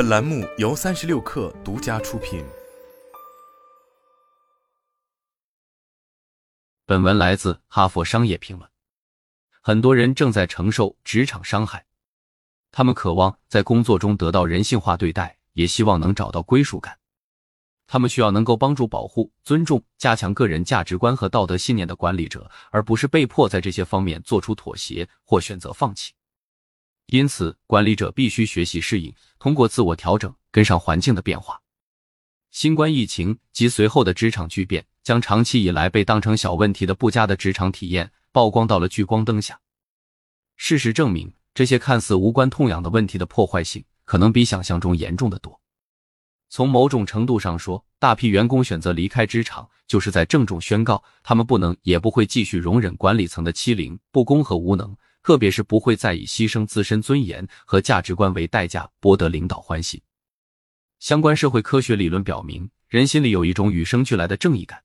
本栏目由三十六氪独家出品。本文来自《哈佛商业评论》。很多人正在承受职场伤害，他们渴望在工作中得到人性化对待，也希望能找到归属感。他们需要能够帮助、保护、尊重、加强个人价值观和道德信念的管理者，而不是被迫在这些方面做出妥协或选择放弃。因此，管理者必须学习适应，通过自我调整跟上环境的变化。新冠疫情及随后的职场巨变，将长期以来被当成小问题的不佳的职场体验曝光到了聚光灯下。事实证明，这些看似无关痛痒的问题的破坏性，可能比想象中严重的多。从某种程度上说，大批员工选择离开职场，就是在郑重宣告，他们不能也不会继续容忍管理层的欺凌、不公和无能。特别是不会再以牺牲自身尊严和价值观为代价博得领导欢心。相关社会科学理论表明，人心里有一种与生俱来的正义感。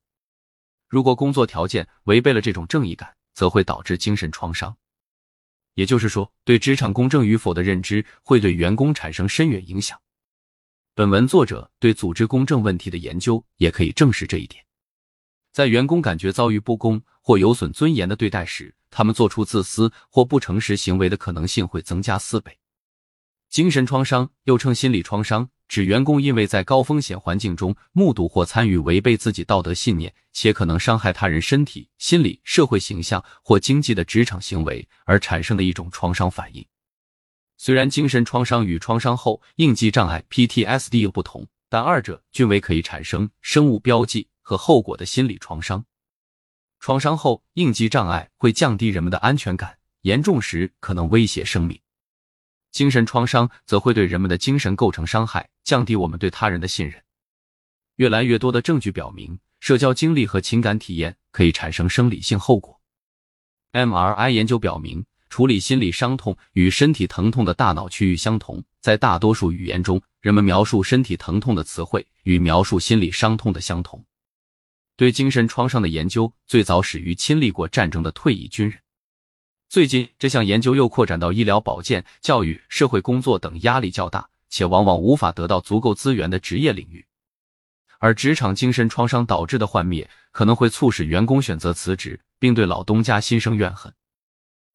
如果工作条件违背了这种正义感，则会导致精神创伤。也就是说，对职场公正与否的认知会对员工产生深远影响。本文作者对组织公正问题的研究也可以证实这一点。在员工感觉遭遇不公或有损尊严的对待时，他们做出自私或不诚实行为的可能性会增加四倍。精神创伤又称心理创伤，指员工因为在高风险环境中目睹或参与违背自己道德信念且可能伤害他人身体、心理、社会形象或经济的职场行为而产生的一种创伤反应。虽然精神创伤与创伤后应激障碍 （PTSD） 有不同，但二者均为可以产生生物标记和后果的心理创伤。创伤后应激障碍会降低人们的安全感，严重时可能威胁生命。精神创伤则会对人们的精神构成伤害，降低我们对他人的信任。越来越多的证据表明，社交经历和情感体验可以产生生理性后果。MRI 研究表明，处理心理伤痛与身体疼痛的大脑区域相同。在大多数语言中，人们描述身体疼痛的词汇与描述心理伤痛的相同。对精神创伤的研究最早始于亲历过战争的退役军人。最近，这项研究又扩展到医疗保健、教育、社会工作等压力较大且往往无法得到足够资源的职业领域。而职场精神创伤导致的幻灭，可能会促使员工选择辞职，并对老东家心生怨恨。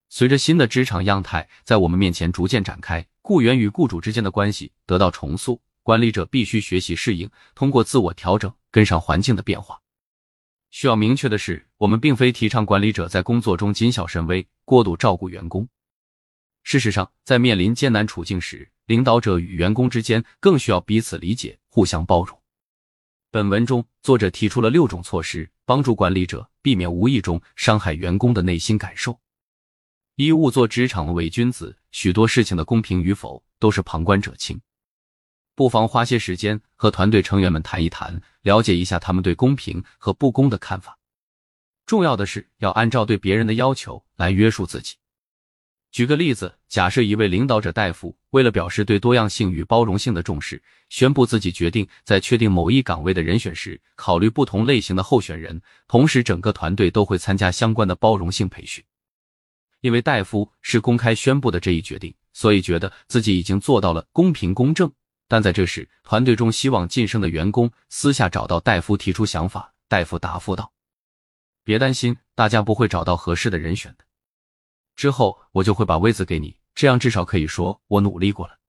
随着新的职场样态在我们面前逐渐展开，雇员与雇主之间的关系得到重塑，管理者必须学习适应，通过自我调整跟上环境的变化。需要明确的是，我们并非提倡管理者在工作中谨小慎微、过度照顾员工。事实上，在面临艰难处境时，领导者与员工之间更需要彼此理解、互相包容。本文中，作者提出了六种措施，帮助管理者避免无意中伤害员工的内心感受。一、勿做职场伪君子，许多事情的公平与否都是旁观者清。不妨花些时间和团队成员们谈一谈，了解一下他们对公平和不公的看法。重要的是要按照对别人的要求来约束自己。举个例子，假设一位领导者戴夫为了表示对多样性与包容性的重视，宣布自己决定在确定某一岗位的人选时考虑不同类型的候选人，同时整个团队都会参加相关的包容性培训。因为戴夫是公开宣布的这一决定，所以觉得自己已经做到了公平公正。但在这时，团队中希望晋升的员工私下找到戴夫提出想法。戴夫答复道：“别担心，大家不会找到合适的人选的。之后我就会把位子给你，这样至少可以说我努力过了。”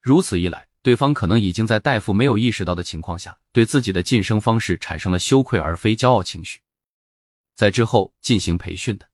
如此一来，对方可能已经在戴夫没有意识到的情况下，对自己的晋升方式产生了羞愧而非骄傲情绪。在之后进行培训的